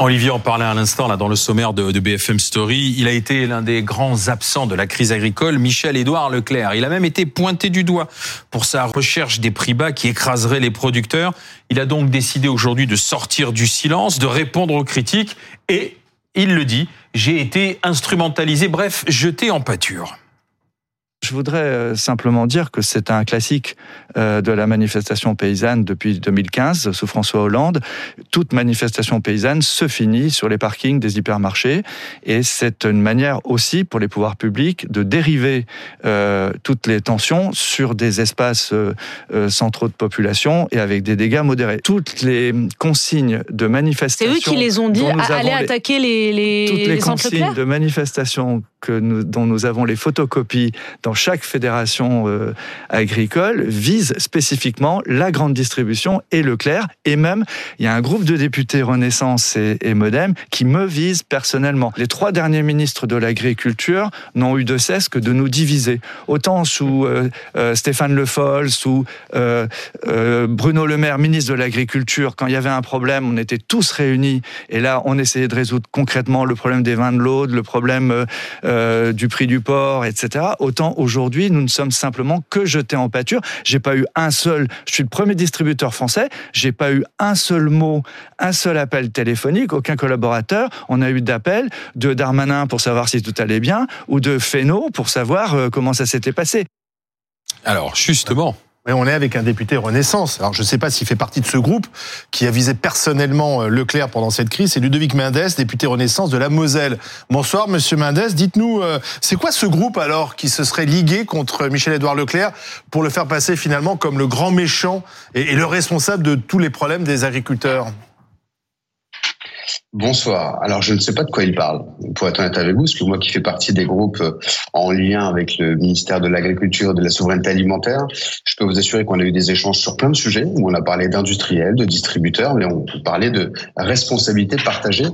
Olivier en parlait à l'instant là dans le sommaire de, de BFM Story. Il a été l'un des grands absents de la crise agricole, Michel-Édouard Leclerc. Il a même été pointé du doigt pour sa recherche des prix bas qui écraseraient les producteurs. Il a donc décidé aujourd'hui de sortir du silence, de répondre aux critiques et il le dit, j'ai été instrumentalisé, bref, jeté en pâture. Je voudrais euh, simplement dire que c'est un classique euh, de la manifestation paysanne depuis 2015 sous François Hollande. Toute manifestation paysanne se finit sur les parkings des hypermarchés et c'est une manière aussi pour les pouvoirs publics de dériver euh, toutes les tensions sur des espaces sans trop de population et avec des dégâts modérés. Toutes les consignes de manifestation... C'est eux qui les ont dit, aller attaquer les, les, Toutes les, consignes de manifestation que nous, dont nous avons les photocopies dans chaque fédération euh, agricole vise spécifiquement la grande distribution et Leclerc. Et même, il y a un groupe de députés Renaissance et, Modem qui me vise personnellement. Les trois derniers ministres de l'agriculture n'ont eu de cesse que de nous diviser. Autant sous euh, euh, Stéphane Le Foll, sous Bruno Le Maire, ministre de l'Agriculture, quand il y avait un problème, on était tous réunis. Et là, on essayait de résoudre concrètement le problème des vins de l'Aude, le problème du prix du porc, etc. Autant aujourd'hui, nous ne sommes simplement que jetés en pâture. J'ai pas eu un seul, je suis le premier distributeur français, j'ai pas eu un seul mot, un seul appel téléphonique, aucun collaborateur. On a eu d'appels de Darmanin pour savoir si tout allait bien ou de Fesneau pour savoir euh, comment ça s'était passé. Alors, justement, mais on est avec un député Renaissance. Alors je ne sais pas s'il fait partie de ce groupe qui a visé personnellement euh, Leclerc pendant cette crise. C'est Ludovic Mendes, député Renaissance de la Moselle. Bonsoir Monsieur Mendes. Dites-nous, euh, c'est quoi ce groupe alors qui se serait ligué contre Michel-Édouard Leclerc pour le faire passer finalement comme le grand méchant et le responsable de tous les problèmes des agriculteurs? Bonsoir. Alors, je ne sais pas de quoi il parle, pour être honnête avec vous, parce que moi qui fais partie des groupes euh, en lien avec le ministère de l'Agriculture et de la Souveraineté Alimentaire, je peux vous assurer qu'on a eu des échanges sur plein de sujets, où on a parlé d'industriels, de distributeurs, mais on parlait de responsabilité partagée.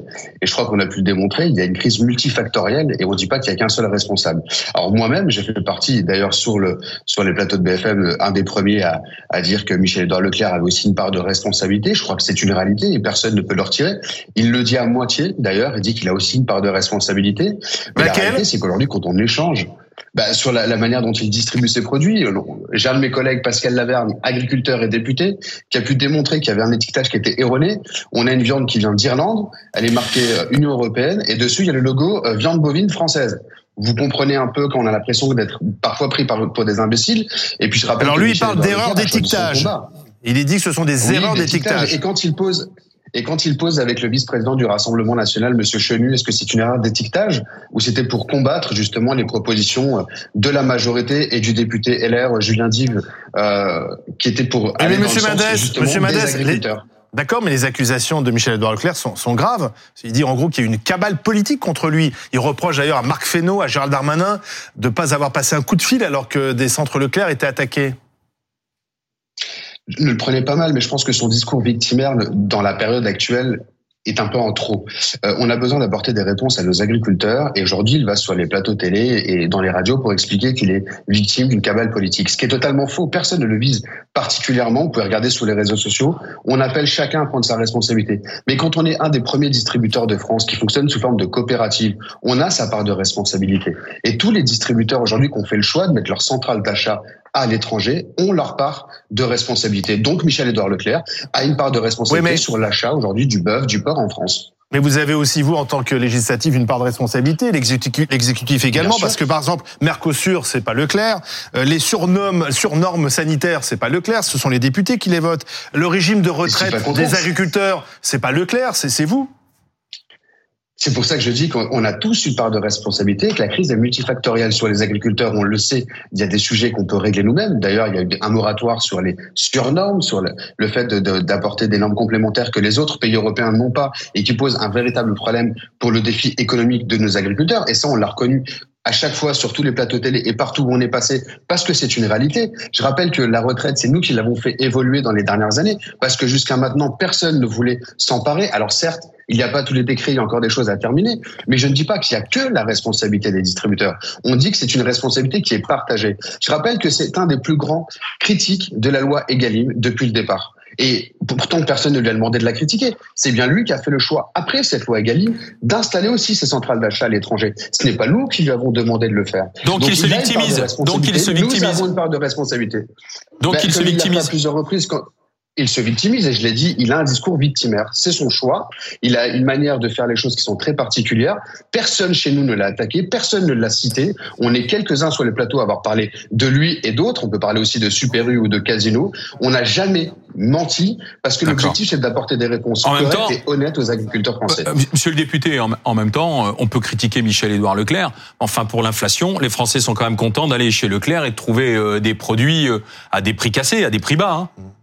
Et je crois qu'on a pu le démontrer, il y a une crise multifactorielle et on ne dit pas qu'il n'y a qu'un seul responsable. Alors moi-même, j'ai fait partie, d'ailleurs sur, le, sur les plateaux de BFM, un des premiers à, à dire que Michel-Édouard Leclerc avait aussi une part de responsabilité. Je crois que c'est une réalité et personne ne peut le retirer. Il le dit à moitié, d'ailleurs, il dit qu'il a aussi une part de responsabilité. Mais la réalité, c'est qu'aujourd'hui, quand on échange, bah, sur la, la, manière dont il distribue ses produits. J'ai un de mes collègues, Pascal Laverne, agriculteur et député, qui a pu démontrer qu'il y avait un étiquetage qui était erroné. On a une viande qui vient d'Irlande, elle est marquée euh, Union européenne, et dessus il y a le logo euh, viande bovine française. Vous comprenez un peu qu'on a l'impression d'être parfois pris par, pour des imbéciles. Et puis je rappelle. Alors lui, il parle d'erreurs d'étiquetage. Il dit que ce sont des oui, erreurs d'étiquetage. Et quand il pose, et quand il pose avec le vice-président du Rassemblement national, Monsieur Chenu, est-ce que c'est une erreur d'étiquetage ou c'était pour combattre justement les propositions de la majorité et du député LR Julien Dive, euh, qui était pour mais, mais Monsieur Mendes, Monsieur Mendes, D'accord, mais les accusations de Michel-Edouard Leclerc sont, sont, graves. Il dit en gros qu'il y a une cabale politique contre lui. Il reproche d'ailleurs à Marc Fesneau, à Gérald Darmanin, de ne pas avoir passé un coup de fil alors que des centres Leclerc étaient attaqués ne le prenez pas mal, mais je pense que son discours victimaire dans la période actuelle est un peu en trop. Euh, on a besoin d'apporter des réponses à nos agriculteurs et aujourd'hui il va sur les plateaux télé et dans les radios pour expliquer qu'il est victime d'une cabale politique, ce qui est totalement faux. Personne ne le vise particulièrement. Vous pouvez regarder sur les réseaux sociaux. On appelle chacun à prendre sa responsabilité. Mais quand on est un des premiers distributeurs de France qui fonctionne sous forme de coopérative, on a sa part de responsabilité. Et tous les distributeurs aujourd'hui qui ont fait le choix de mettre leur centrale d'achat à l'étranger ont leur part de responsabilité. Donc Michel-Édouard Leclerc a une part de responsabilité oui, mais... sur l'achat aujourd'hui du bœuf, du porc en France. Mais vous avez aussi, vous, en tant que législatif, une part de responsabilité, l'exécutif également, parce que, par exemple, Mercosur, c'est pas Leclerc, euh, les surnormes, surnormes sanitaires, c'est pas Leclerc, ce sont les députés qui les votent. Le régime de retraite des agriculteurs, c'est pas Leclerc, c'est vous. C'est pour ça que je dis qu'on a tous une part de responsabilité, que la crise est multifactorielle sur les agriculteurs. On le sait, il y a des sujets qu'on peut régler nous-mêmes. D'ailleurs, il y a eu un moratoire sur les surnormes, sur le, fait d'apporter de, des normes complémentaires que les autres pays européens n'ont pas et qui posent un véritable problème pour le défi économique de nos agriculteurs. Et ça, on l'a reconnu à chaque fois sur tous les plateaux télé et partout où on est passé, parce que c'est une réalité. Je rappelle que la retraite, c'est nous qui l'avons fait évoluer dans les dernières années, parce que jusqu'à maintenant, personne ne voulait s'emparer. Alors certes, il n'y a pas tous les décrets, il y a encore des choses à terminer, mais je ne dis pas qu'il y a que la responsabilité des distributeurs. On dit que c'est une responsabilité qui est partagée. Je rappelle que c'est un des plus grands critiques de la loi Egalim depuis le départ. Et pourtant, personne ne lui a demandé de la critiquer. C'est bien lui qui a fait le choix, après cette loi Egalim, d'installer aussi ses centrales d'achat à l'étranger. Ce n'est pas nous qui lui avons demandé de le faire. Donc, il se victimise. Donc il se victimise. Nous avons une part de responsabilité. Donc ben, il se victimise. à plusieurs reprises quand il se victimise et je l'ai dit, il a un discours victimaire. C'est son choix. Il a une manière de faire les choses qui sont très particulières. Personne chez nous ne l'a attaqué, personne ne l'a cité. On est quelques-uns sur les plateaux à avoir parlé de lui et d'autres. On peut parler aussi de Super U ou de Casino. On n'a jamais menti parce que l'objectif c'est d'apporter des réponses en correctes et honnêtes aux agriculteurs français. Euh, monsieur le député, en, même temps, euh, on peut critiquer Michel-Édouard Leclerc. Enfin, pour l'inflation, les Français sont quand même contents d'aller chez Leclerc et de trouver euh, des produits à des prix cassés, à des prix bas. Hein.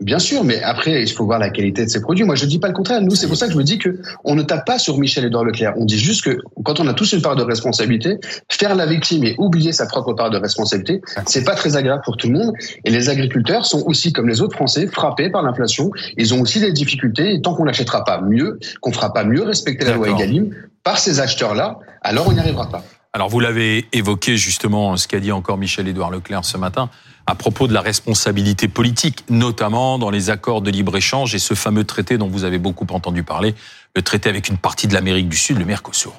Bien sûr, mais après, il faut voir la qualité de ces produits. Moi, je dis pas le contraire. Nous, c'est pour ça que je me dis que on ne tape pas sur Michel-Édouard Leclerc. On dit juste que quand on a tous une part de responsabilité, faire la victime et oublier sa propre part de responsabilité, c'est pas très agréable pour tout le monde. Et les agriculteurs sont aussi, comme les autres Français, frappés par l'inflation. Ils ont aussi des difficultés. Et tant qu'on n'achètera pas mieux, qu'on fera pas mieux respecter la loi Egalim par ces acheteurs-là, alors on n'y arrivera pas. Alors, vous l'avez évoqué justement, ce qu'a dit encore Michel-Édouard Leclerc ce matin à propos de la responsabilité politique, notamment dans les accords de libre-échange et ce fameux traité dont vous avez beaucoup entendu parler, le traité avec une partie de l'Amérique du Sud, le Mercosur.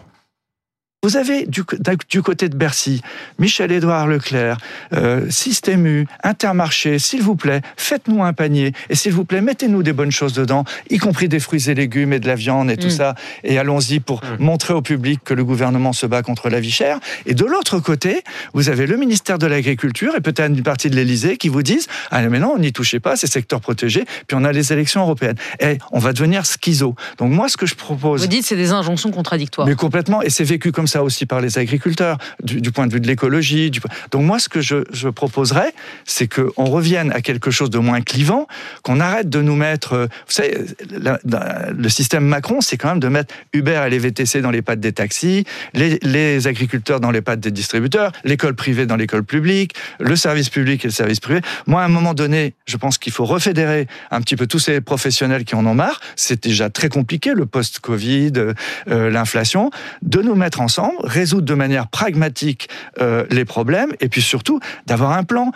Vous avez du, du, côté de Bercy, Michel-Édouard Leclerc, euh, Système U, Intermarché, s'il vous plaît, faites-nous un panier et s'il vous plaît, mettez-nous des bonnes choses dedans, y compris des fruits et légumes et de la viande et tout mm. ça, et allons-y pour mm. montrer au public que le gouvernement se bat contre la vie chère. Et de l'autre côté, vous avez le ministère de l'Agriculture et peut-être une partie de l'Élysée qui vous disent ah mais non, n'y touchez pas, c'est secteur protégé. Puis on a les élections européennes. Et on va devenir schizo. Donc moi, ce que je propose, vous dites c'est des injonctions contradictoires. Mais complètement, et c'est vécu comme ça aussi par les agriculteurs, du, point de vue de l'écologie. Donc moi, ce que je, proposerais, c'est qu'on revienne à quelque chose de moins clivant, qu'on arrête de nous mettre... Euh, vous savez, le système Macron, c'est quand même de mettre Uber et les VTC dans les pattes des taxis, les, les agriculteurs dans les pattes des distributeurs, l'école privée dans l'école publique, le service public et le service privé. Moi, à un moment donné, je pense qu'il faut refédérer un petit peu tous ces professionnels qui en ont marre. C'est déjà très compliqué, le post-Covid, euh, l'inflation, de nous mettre ensemble, résoudre de manière pragmatique euh, les problèmes et puis surtout d'avoir un plan.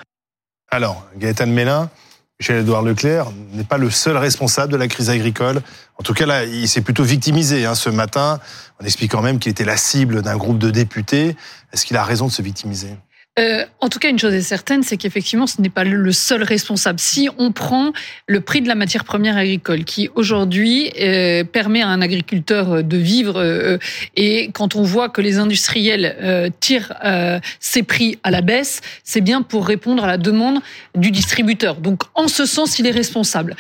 Alors, Gaëtan Mélin, Michel-Édouard Leclerc n'est pas le seul responsable de la crise agricole. En tout cas, là, il s'est plutôt victimisé hein, ce matin, en expliquant même qu'il était la cible d'un groupe de députés. Est-ce qu'il a raison de se victimiser? Euh, en tout cas, une chose est certaine, c'est qu'effectivement, ce n'est pas le seul responsable. Si on prend le prix de la matière première agricole, qui aujourd'hui euh, permet à un agriculteur de vivre, euh, et quand on voit que les industriels euh, tirent ces prix à la baisse, c'est bien pour répondre à la demande du distributeur. Donc, en ce sens, il est responsable,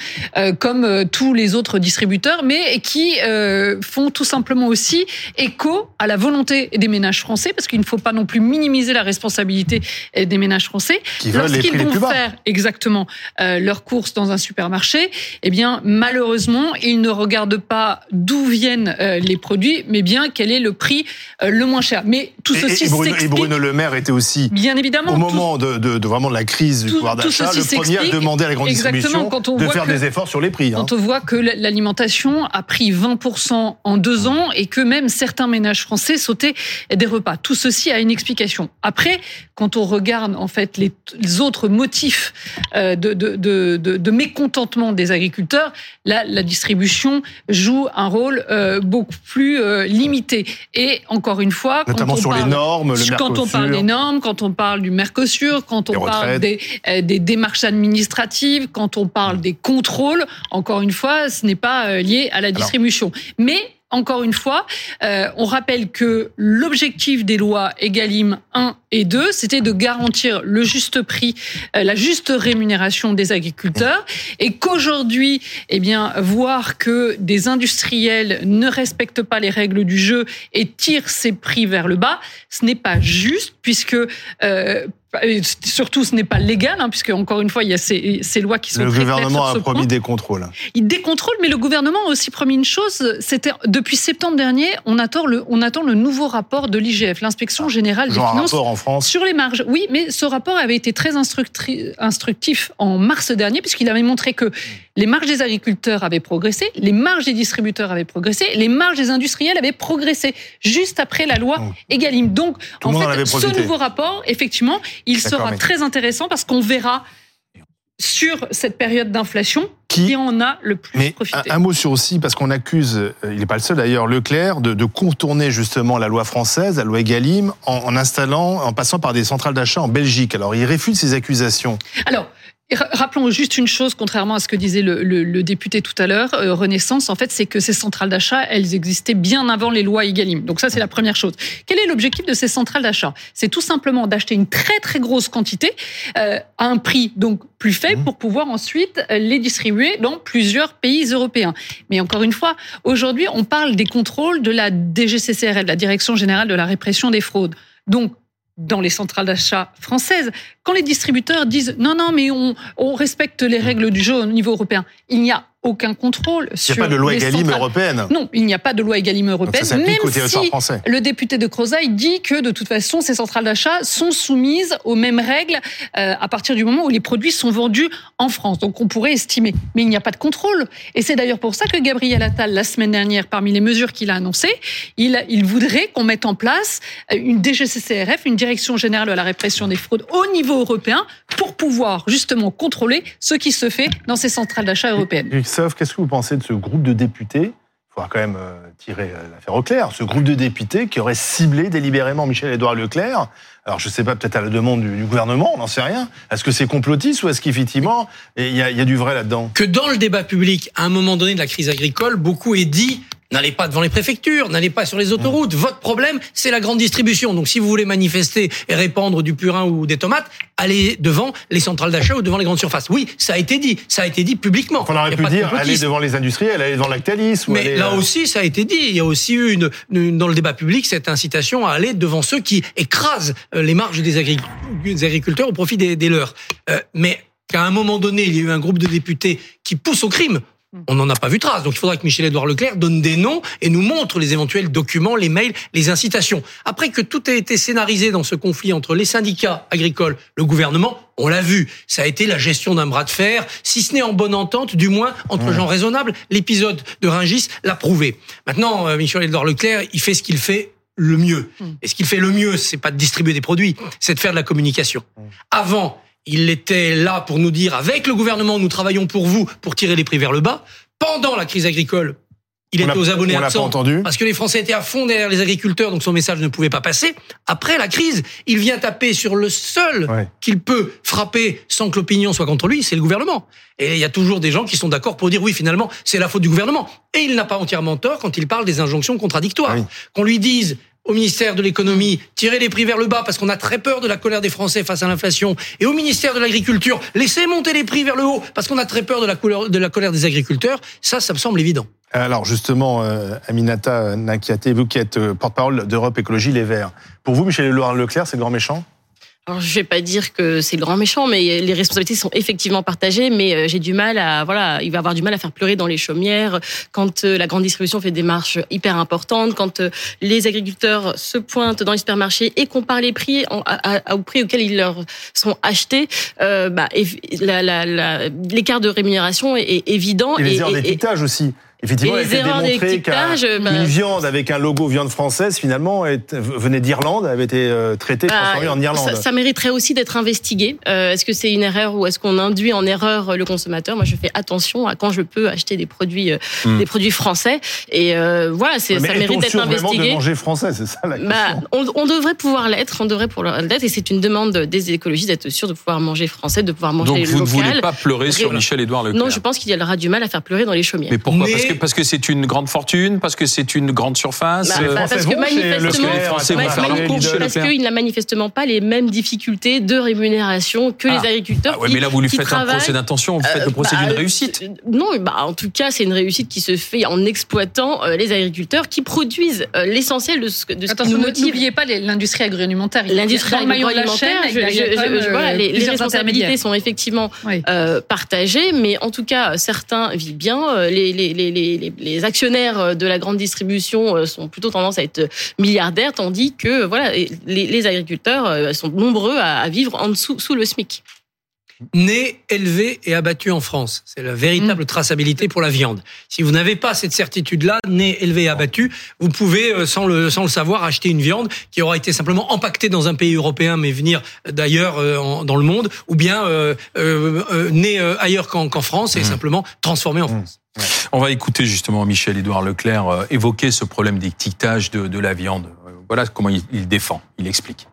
comme tous les autres distributeurs, mais qui font tout simplement aussi écho à la volonté des ménages français, parce qu'il ne faut pas non plus minimiser la responsabilité des ménages français. Lorsqu'ils vont faire exactement euh, leurs courses dans un supermarché, eh bien malheureusement, ils ne regardent pas d'où viennent euh, les produits, mais bien quel est le prix euh, le moins cher. Mais tout ceci et, Bruno, et Bruno Le Maire était aussi bien évidemment au moment de, vraiment de la crise du pouvoir d'achat, le premier à demander à la grande distribution de faire des efforts sur les prix. Hein. Quand on voit que l'alimentation a pris 20% en deux ans et que même certains ménages français sautaient des repas. Tout ceci a une explication. Après, quand on regarde en fait les, autres motifs euh, de, de, de, de, mécontentement des agriculteurs, là, la distribution joue un rôle euh, beaucoup plus euh, limité. Et encore une fois, notamment sur les normes, le Mercosur. quand on parle des normes, quand on parle du Mercosur, quand on parle des, des démarches administratives, quand on parle des contrôles, encore une fois, ce n'est pas lié à la distribution. Mais encore une fois, euh, on rappelle que l'objectif des lois Egalim 1 et 2, c'était de garantir le juste prix, euh, la juste rémunération des agriculteurs, et qu'aujourd'hui, eh bien, voir que des industriels ne respectent pas les règles du jeu et tirent ces prix vers le bas, ce n'est pas juste, puisque euh, surtout, ce n'est pas légal, hein, puisque encore une fois, il y a ces, lois qui sont le gouvernement a promis des contrôles. Il des contrôles, mais le gouvernement a aussi promis une chose. C'était depuis septembre dernier, on attend le, on attend le nouveau rapport de l'IGF, l'inspection ah, générale des finances, en France. sur les marges. Oui, mais ce rapport avait été très instructif en mars dernier, puisqu'il avait montré que les marges des agriculteurs avaient progressé, les marges des distributeurs avaient progressé, les marges des industriels avaient progressé juste après la loi Egalim. Donc, en fait, ce nouveau rapport, effectivement, il sera très intéressant parce qu'on verra sur cette période d'inflation qui, en a le plus Mais profité. Un, un, mot sur aussi, parce qu'on accuse, euh, il n'est pas le seul d'ailleurs, Leclerc, de, de, contourner justement la loi française, la loi Egalim, en, en installant, en passant par des centrales d'achat en Belgique. Alors il réfute ces accusations. Alors, Rappelons juste une chose, contrairement à ce que disait le, le, le député tout à l'heure, euh, Renaissance, en fait, c'est que ces centrales d'achat, elles existaient bien avant les lois Egalim. Donc ça, c'est la première chose. Quel est l'objectif de ces centrales d'achat? C'est tout simplement d'acheter une très très grosse quantité euh, à un prix donc plus faible pour pouvoir ensuite les distribuer dans plusieurs pays européens. Mais encore une fois, aujourd'hui, on parle des contrôles de la DGCCRL, de la Direction générale de la répression des fraudes. Donc dans les centrales d'achat françaises, quand les distributeurs disent non, non, mais on, on respecte les règles du jeu au niveau européen, il n'y a aucun contrôle sur. Il n'y a pas de loi Egalim européenne. Non, il n'y a pas de loi Egalim européenne. Ça même si français. le député de Crozaille dit que de toute façon, ces centrales d'achat sont soumises aux mêmes règles euh, à partir du moment où les produits sont vendus en France. Donc on pourrait estimer, mais il n'y a pas de contrôle. Et c'est d'ailleurs pour ça que Gabriel Attal, la semaine dernière, parmi les mesures qu'il a annoncées, il, il voudrait qu'on mette en place une DGCCRF, une Direction générale de la répression des fraudes au niveau européen, pour pouvoir justement contrôler ce qui se fait dans ces centrales d'achat européennes. Sauf, qu'est-ce que vous pensez de ce groupe de députés Il faudra quand même euh, tirer l'affaire au clair. Ce groupe de députés qui aurait ciblé délibérément Michel-Édouard Leclerc. Alors, je ne sais pas, peut-être à la demande du, du gouvernement, on n'en sait rien. Est-ce que c'est complotiste ou est-ce qu'effectivement, il y, y, a du vrai là-dedans? Que dans le débat public, à un moment donné de la crise agricole, beaucoup est dit N'allez pas devant les préfectures, n'allez pas sur les autoroutes. Votre problème, c'est la grande distribution. Donc, si vous voulez manifester et répandre du purin ou des tomates, allez devant les centrales d'achat ou devant les grandes surfaces. Oui, ça a été dit. Ça a été dit publiquement. On aurait pu dire aller devant les industriels, aller devant Lactalis. Ou Mais aller, là euh... aussi, ça a été dit. Il y a aussi eu une, une, dans le débat public cette incitation à aller devant ceux qui écrasent les marges des, agric des agriculteurs au profit des, des leurs. Euh, mais qu'à un moment donné, il y a eu un groupe de députés qui pousse au crime. On n'en a pas vu trace. Donc il faudra que Michel-Édouard Leclerc donne des noms et nous montre les éventuels documents, les mails, les incitations. Après que tout a été scénarisé dans ce conflit entre les syndicats agricoles, le gouvernement, on l'a vu, ça a été la gestion d'un bras de fer, si ce n'est en bonne entente, du moins entre ouais. gens raisonnables. L'épisode de Ringis l'a prouvé. Maintenant, euh, Michel-Édouard Leclerc, il fait ce qu'il fait le mieux. Et ce qu'il fait le mieux, c'est pas de distribuer des produits, c'est de faire de la communication. Avant, il était là pour nous dire, avec le gouvernement, nous travaillons pour vous, pour tirer les prix vers le bas. Pendant la crise agricole, il on était aux abonnés absents pas entendu. parce que les Français étaient à fond derrière les agriculteurs, donc son message ne pouvait pas passer. Après la crise, il vient taper sur le seul Ouais. qu'il peut frapper sans que l'opinion soit contre lui, c'est le gouvernement. Et il y a toujours des gens qui sont d'accord pour dire oui, finalement, c'est la faute du gouvernement. Et il n'a pas entièrement tort quand il parle des injonctions contradictoires. Ah oui. Qu'on lui dise au ministère de l'économie, tirer les prix vers le bas parce qu'on a très peur de la colère des Français face à l'inflation, et au ministère de l'agriculture, laisser monter les prix vers le haut parce qu'on a très peur de la, colère des agriculteurs, ça, ça me semble évident. Alors justement, euh, Aminata Nakiate, vous qui êtes euh, porte-parole d'Europe Écologie Les Verts, pour vous, Michel-Édouard Leclerc, c'est le grand méchant? Alors, je vais pas dire que c'est le grand méchant, mais les responsabilités sont effectivement partagées. Mais euh, j'ai du mal à, voilà, il va avoir du mal à faire pleurer dans les chaumières quand euh, la grande distribution fait des marches hyper importantes, quand euh, les agriculteurs se pointent dans les supermarchés et comparent les prix en, à, à, au prix auquel ils leur sont achetés. Euh, bah, l'écart de rémunération est, est évident. Et les heures d'étiquetage aussi. Effectivement, et les erreurs d'étiquetage, qu'une bah, viande avec un logo viande française, finalement, est, venait d'Irlande, avait été euh, traitée, transformée bah, en Irlande. Ça, ça mériterait aussi d'être investigué. Euh, est-ce que c'est une erreur ou est-ce qu'on induit en erreur le consommateur? Moi, je fais attention à quand je peux acheter des produits, euh, Hmm. des produits français. Et euh, voilà, c'est, ça mérite d'être sûr vraiment investigué. de manger français, c'est ça la question. Bah, on, on devrait pouvoir l'être, on devrait pouvoir l'être, et c'est une demande des écologistes d'être sûr de pouvoir manger français, de pouvoir manger Donc vous local. ne voulez pas pleurer sur Michel-Édouard Leclerc Non, je pense qu'il y aura du mal à faire pleurer dans les chaumières. Mais pourquoi? Mais- Parce que parce que c'est une grande fortune, parce que c'est une grande surface. Bah, euh, bah, parce que manifestement, Ouais, parce Leclerc. qu'il n'a manifestement pas les mêmes difficultés de rémunération que Ah. les agriculteurs. Ah ouais, qui- mais là vous lui faites un procès d'intention, vous faites le procès Bah, d'une euh, réussite. euh, Non, bah, en tout cas, c'est une réussite qui se fait en exploitant euh, les agriculteurs qui produisent euh, l'essentiel de ce, que- de ce qui nous motive. n'oubliez pas l'industrie agroalimentaire. L'industrie agroalimentaire, euh, les, responsabilités sont effectivement euh, partagées, mais en tout cas, certains vivent bien. Euh, Les, les, actionnaires de la grande distribution euh, sont plutôt tendance à être milliardaires, tandis que voilà, les, agriculteurs euh, sont nombreux à, à vivre sous le SMIC. Né, élevé et abattu en France. C'est la véritable mm. traçabilité pour la viande. Si vous n'avez pas cette certitude-là, né, élevé et abattu, vous pouvez, euh, sans le, sans le savoir, acheter une viande qui aura été simplement empaquetée dans un pays européen, mais venir d'ailleurs euh, dans le monde, ou bien euh, euh, né ailleurs qu'en France et mm. simplement transformé en mm. France. On va écouter justement Michel-Édouard Leclerc évoquer ce problème d'étiquetage de, de la viande. Voilà comment il, il défend, il explique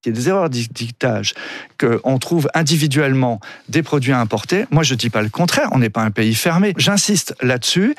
qu'il y a des erreurs d'étiquetage, qu'on trouve individuellement des produits importés. Moi, je ne dis pas le contraire, on n'est pas un pays fermé. J'insiste là-dessus.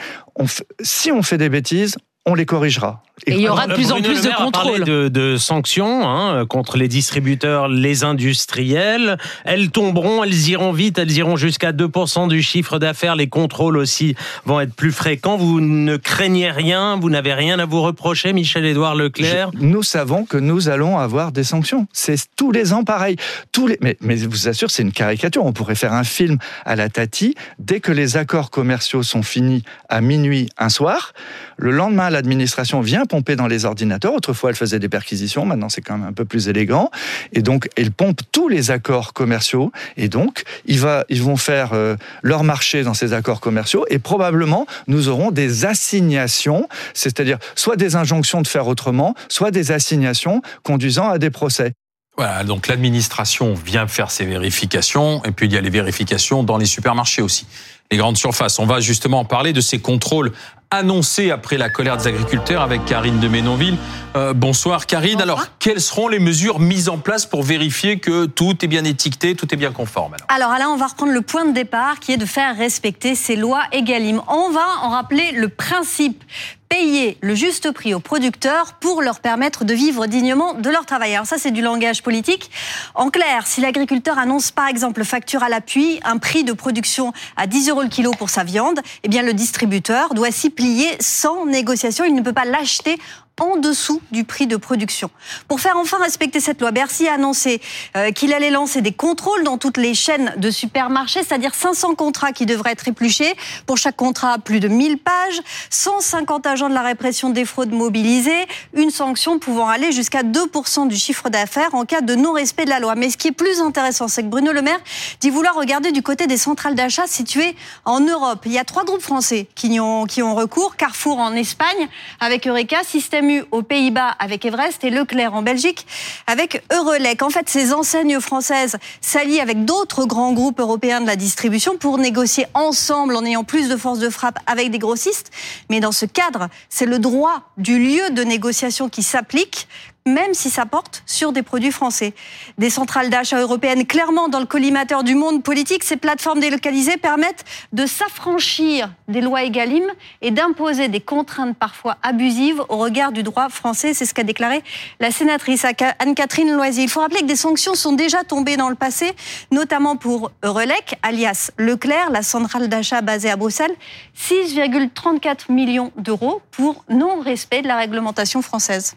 si on fait des bêtises, on les corrigera. Et il y aura de plus en plus de contrôles. De, de sanctions hein, contre les distributeurs, les industriels. Elles tomberont, elles iront vite, elles iront jusqu'à 2% du chiffre d'affaires. Les contrôles aussi vont être plus fréquents. Vous ne craignez rien, vous n'avez rien à vous reprocher, Michel-Édouard Leclerc Nous savons que nous allons avoir des sanctions. C'est tous les ans pareil. Tous les... mais, mais je vous assure, c'est une caricature. On pourrait faire un film à la Tati. Dès que les accords commerciaux sont finis à minuit un soir, le lendemain, l'administration vient pomper dans les ordinateurs. Autrefois, elle faisait des perquisitions. Maintenant, c'est quand même un peu plus élégant. Et donc, elle pompe tous les accords commerciaux. Et donc, ils, vont faire euh, leur marché dans ces accords commerciaux. Et probablement, nous aurons des assignations, c'est-à-dire soit des injonctions de faire autrement, soit des assignations conduisant à des procès. Voilà, donc l'administration vient faire ses vérifications, et puis il y a les vérifications dans les supermarchés aussi, les grandes surfaces. On va justement parler de ces contrôles annoncé après la colère des agriculteurs avec Karine de Ménonville. Euh, bonsoir Karine. Alors, quelles seront les mesures mises en place pour vérifier que tout est bien étiqueté, tout est bien conforme Alors, alors là, on va reprendre le point de départ qui est de faire respecter ces lois EGalim. On va en rappeler le principe payer le juste prix aux producteurs pour leur permettre de vivre dignement de leur travail. Alors ça, c'est du langage politique. En clair, si l'agriculteur annonce par exemple facture à l'appui, un prix de production à 10 euros le kilo pour sa viande, eh bien le distributeur doit s'y plier sans négociation. Il ne peut pas l'acheter en dessous du prix de production. Pour faire enfin respecter cette loi, Bercy a annoncé euh, qu'il allait lancer des contrôles dans toutes les chaînes de supermarchés, c'est-à-dire 500 contrats qui devraient être épluchés. Pour chaque contrat, plus de 1000 pages, 150 agents de la répression des fraudes mobilisés, une sanction pouvant aller jusqu'à 2% du chiffre d'affaires en cas de non-respect de la loi. Mais ce qui est plus intéressant, c'est que Bruno Le Maire dit vouloir regarder du côté des centrales d'achat situées en Europe. Il y a trois groupes français qui ont, qui ont recours. Carrefour en Espagne avec Eureka, Système aux Pays-Bas avec Everest et Leclerc en Belgique avec Eurelec. En fait, ces enseignes françaises s'allient avec d'autres grands groupes européens de la distribution pour négocier ensemble en ayant plus de force de frappe avec des grossistes. Mais dans ce cadre, c'est le droit du lieu de négociation qui s'applique même si ça porte sur des produits français. Des centrales d'achat européennes, clairement dans le collimateur du monde politique, ces plateformes délocalisées permettent de s'affranchir des lois EGalim et d'imposer des contraintes parfois abusives au regard du droit français. C'est ce qu'a déclaré la sénatrice Anne-Catherine Loisy. Il faut rappeler que des sanctions sont déjà tombées dans le passé, notamment pour Eurelec, alias Leclerc, la centrale d'achat basée à Bruxelles, 6,34 millions d'euros pour non-respect de la réglementation française.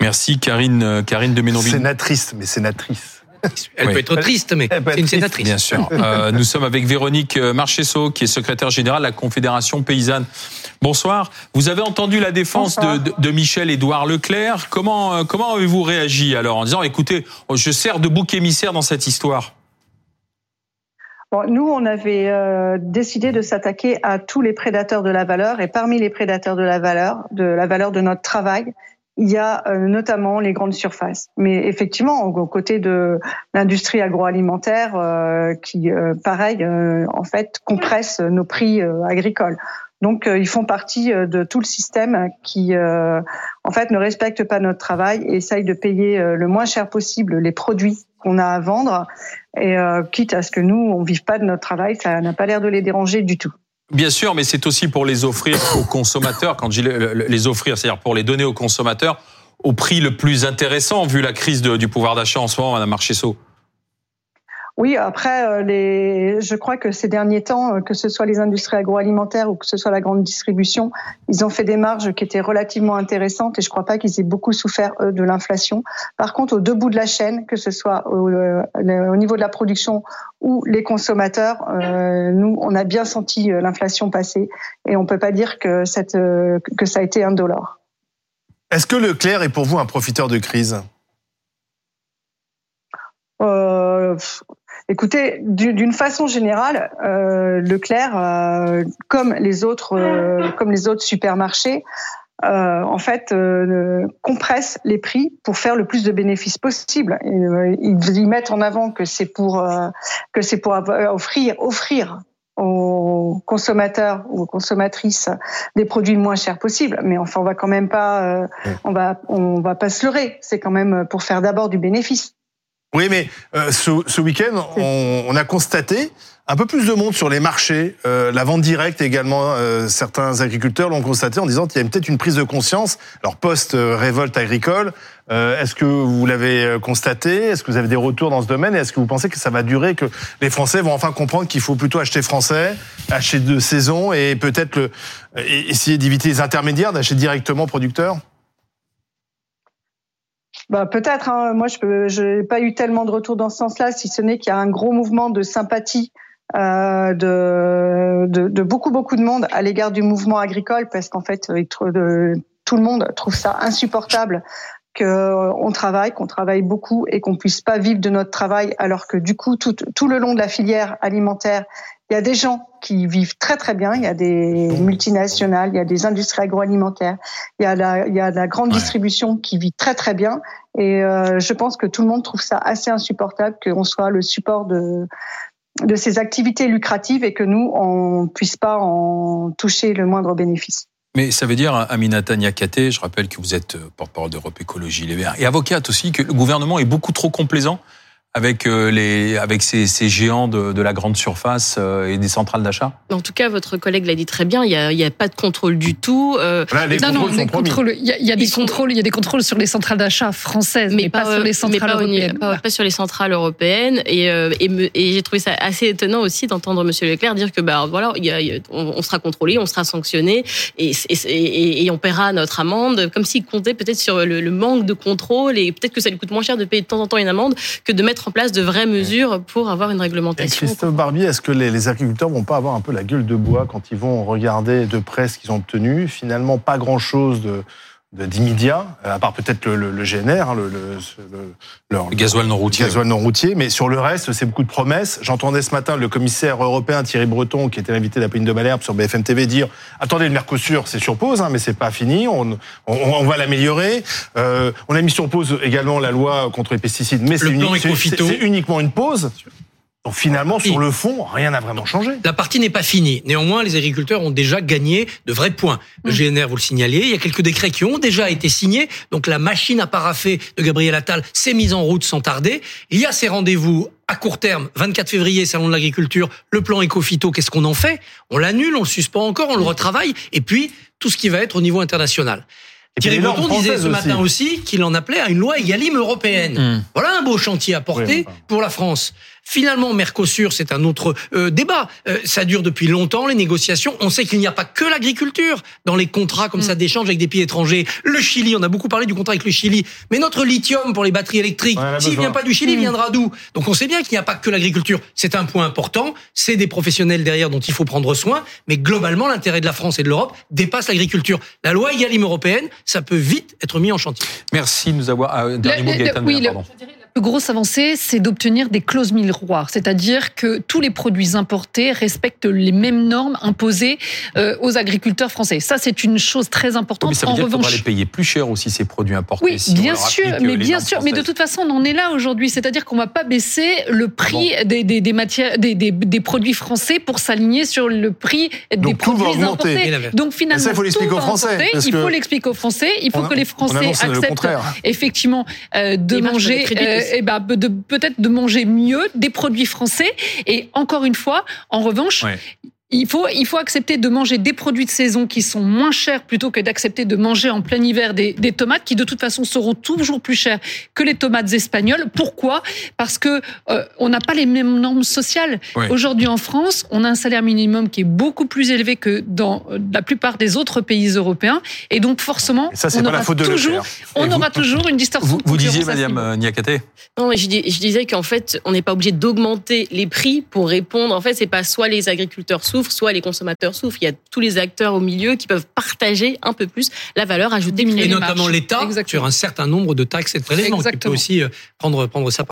Merci Karine, euh, Karine de Ménonville. Sénatrice, mais sénatrice. Elle peut être triste, mais c'est une sénatrice. Bien sûr. Euh, nous sommes avec Véronique euh, Marchesso, qui est secrétaire générale de la Confédération paysanne. Bonsoir. Vous avez entendu la défense de, de, Michel-Édouard Leclerc. Comment, comment avez-vous réagi alors en disant, écoutez, je sers de bouc émissaire dans cette histoire? Bon, nous, on avait décidé de s'attaquer à tous les prédateurs de la valeur, et parmi les prédateurs de la valeur, de la valeur de notre travail, il y a euh, notamment les grandes surfaces. Mais effectivement, aux côtés de l'industrie agroalimentaire euh, qui, euh, pareil, en fait, compresse nos prix agricoles. Donc, ils font partie de tout le système qui, en fait, ne respecte pas notre travail et essaye de payer le moins cher possible les produits qu'on a à vendre. Et quitte à ce que nous, on vive pas de notre travail, ça n'a pas l'air de les déranger du tout. Bien sûr, mais c'est aussi pour les offrir aux consommateurs. Quand je dis les offrir, c'est-à-dire pour les donner aux consommateurs au prix le plus intéressant vu la crise du pouvoir d'achat en ce moment, Madame Marchesso. Oui, après, euh, les... je crois que ces derniers temps, euh, que ce soit les industries agroalimentaires ou que ce soit la grande distribution, ils ont fait des marges qui étaient relativement intéressantes et je ne crois pas qu'ils aient beaucoup souffert, eux, de l'inflation. Par contre, au deux bouts de la chaîne, que ce soit au, euh, au niveau de la production ou les consommateurs, euh, nous, on a bien senti l'inflation passer et on ne peut pas dire que, cette, que ça a été un dollar. – dollar. Est-ce que Leclerc est pour vous un profiteur de crise? – euh, Écoutez, d'une façon générale, euh, Leclerc, euh, comme les autres, euh, comme les autres supermarchés, euh, en fait, euh, compresse les prix pour faire le plus de bénéfices possible. ils, ils mettent en avant que c'est pour que c'est pour offrir offrir aux consommateurs ou aux consommatrices des produits moins chers possibles. Mais enfin, on va quand même pas, on va, on va pas se leurrer. C'est quand même pour faire d'abord du bénéfice. Oui, mais euh, ce, ce week-end, on, on, a constaté un peu plus de monde sur les marchés, euh, la vente directe également. Euh, certains agriculteurs l'ont constaté en disant qu'il y a peut-être une prise de conscience. Alors post-révolte agricole, euh, est-ce que vous l'avez constaté? Est-ce que vous avez des retours dans ce domaine? Et est-ce que vous pensez que ça va durer, que les Français vont enfin comprendre qu'il faut plutôt acheter français, acheter de saison et peut-être essayer d'éviter les intermédiaires, d'acheter directement producteurs? Bah, Peut-être. Hein. Moi, je n'ai pas eu tellement de retours dans ce sens-là, si ce n'est qu'il y a un gros mouvement de sympathie euh, de, de, de, beaucoup, beaucoup de monde à l'égard du mouvement agricole, parce qu'en fait, de, tout le monde trouve ça insupportable qu'on travaille, qu'on travaille beaucoup et qu'on puisse pas vivre de notre travail, alors que du coup, tout, tout le long de la filière alimentaire, il y a des gens qui vivent très très bien. Il y a des multinationales, il y a des industries agroalimentaires, il y a la, il y a la grande distribution qui vit très très bien. Et euh, je pense que tout le monde trouve ça assez insupportable qu'on soit le support de de ces activités lucratives et que nous on puisse pas en toucher le moindre bénéfice. Mais ça veut dire, Aminata Niakate, je rappelle que vous êtes euh, porte-parole d'Europe Écologie Les Verts et avocate aussi, que le gouvernement est beaucoup trop complaisant avec euh, les avec ces, ces géants de, de, la grande surface euh, et des centrales d'achat En tout cas, votre collègue l'a dit très bien. Il y a, il y a pas de contrôle du tout. Euh, les non, non, contrôles. Il y a, il y a des contrôles. Il y a des contrôles sur les centrales d'achat françaises, mais, pas, sur les centrales européennes. Pas, pas, sur les centrales européennes. Et, euh, et, et j'ai trouvé ça assez étonnant aussi d'entendre Monsieur Leclerc dire que bah voilà, il y a, on, sera contrôlé, on sera sanctionné et, et, et on paiera notre amende, comme s'il comptait peut-être sur le, le manque de contrôle et peut-être que ça lui coûte moins cher de payer de temps en temps une amende que de mettre en place de vraies mesures pour avoir une réglementation. Et Christophe Barbier, est-ce que les, les, agriculteurs vont pas avoir un peu la gueule de bois quand ils vont regarder de près ce qu'ils ont obtenu? Finalement, pas grand-chose de d'immédiat, euh, à part peut-être le, le, le, GNR, hein, le, gasoil non routier. Gasoil non routier, mais sur le reste, c'est beaucoup de promesses. J'entendais ce matin le commissaire européen Thierry Breton, qui était l'invité la de Malherbe sur BFM TV, dire attendez, le Mercosur, c'est sur pause, hein, mais c'est pas fini, on, on, on va l'améliorer. Euh, on a mis sur pause également la loi contre les pesticides, mais c'est uniquement une pause. Donc finalement, sur le fond, rien n'a vraiment changé. La partie n'est pas finie. Néanmoins, les agriculteurs ont déjà gagné de vrais points. Le mm. GNR, vous le signaliez, il y a quelques décrets qui ont déjà été signés. Donc la machine à paraffer de Gabriel Attal s'est mise en route sans tarder. Il y a ces rendez-vous à court terme, 24 février, salon de l'agriculture, le plan éco-phyto, qu'est-ce qu'on en fait? On l'annule, on le suspend encore, on le retravaille, et puis tout ce qui va être au niveau international. Et Thierry Breton disait ce matin aussi, qu'il en appelait à une loi Egalim européenne. Mm. Voilà un beau chantier à porter pour la France. Finalement, Mercosur, c'est un autre euh, débat. Euh, ça dure depuis longtemps, les négociations. On sait qu'il n'y a pas que l'agriculture dans les contrats comme ça mm. d'échange avec des pays étrangers. Le Chili, on a beaucoup parlé du contrat avec le Chili. Mais notre lithium pour les batteries électriques, s'il vient pas du Chili, il mm. viendra d'où? Donc on sait bien qu'il n'y a pas que l'agriculture. C'est un point important. C'est des professionnels derrière dont il faut prendre soin. Mais globalement, l'intérêt de la France et de l'Europe dépasse l'agriculture. La loi Egalim européenne, ça peut vite être mis en chantier. Merci de nous avoir... Ah, dernier mot, Gaëtan, oui, pardon grosse avancée, c'est d'obtenir des clauses miroirs, c'est-à-dire que tous les produits importés respectent les mêmes normes imposées euh, aux agriculteurs français. Ça, c'est une chose très importante. mais ça veut en dire revanche, les payer plus cher aussi ces produits importés. Oui, bien sûr, mais bien sûr, mais de toute façon, on en est là aujourd'hui, c'est-à-dire qu'on va pas baisser le prix ah des, des, des, matières, des, des, des, produits français pour s'aligner sur le prix des produits importés. Donc finalement, ça, il faut l'expliquer aux Français. Il faut l'expliquer aux Français. Il faut que les Français acceptent effectivement euh, de manger eh ben, de, peut-être de manger mieux des produits français. Et encore une fois, en revanche, il faut, il faut accepter de manger des produits de saison qui sont moins chers plutôt que d'accepter de manger en plein hiver des, des, tomates qui de toute façon seront toujours plus chères que les tomates espagnoles. Pourquoi? Parce que euh, on n'a pas les mêmes normes sociales. Aujourd'hui en France, on a un salaire minimum qui est beaucoup plus élevé que dans euh, la plupart des autres pays européens, et donc forcément, ça, on, aura, toujours, on aura toujours une distorsion. Vous, vous disiez, Madame Niakate Non, mais je, je disais qu'en fait, on n'est pas obligé d'augmenter les prix pour répondre. En fait, c'est pas soit les agriculteurs sous soit les consommateurs souffrent. Il y a tous les acteurs au milieu qui peuvent partager un peu plus la valeur ajoutée Et notamment l'État sur un certain nombre de taxes et de prélèvements qui peut aussi euh, prendre, prendre sa part.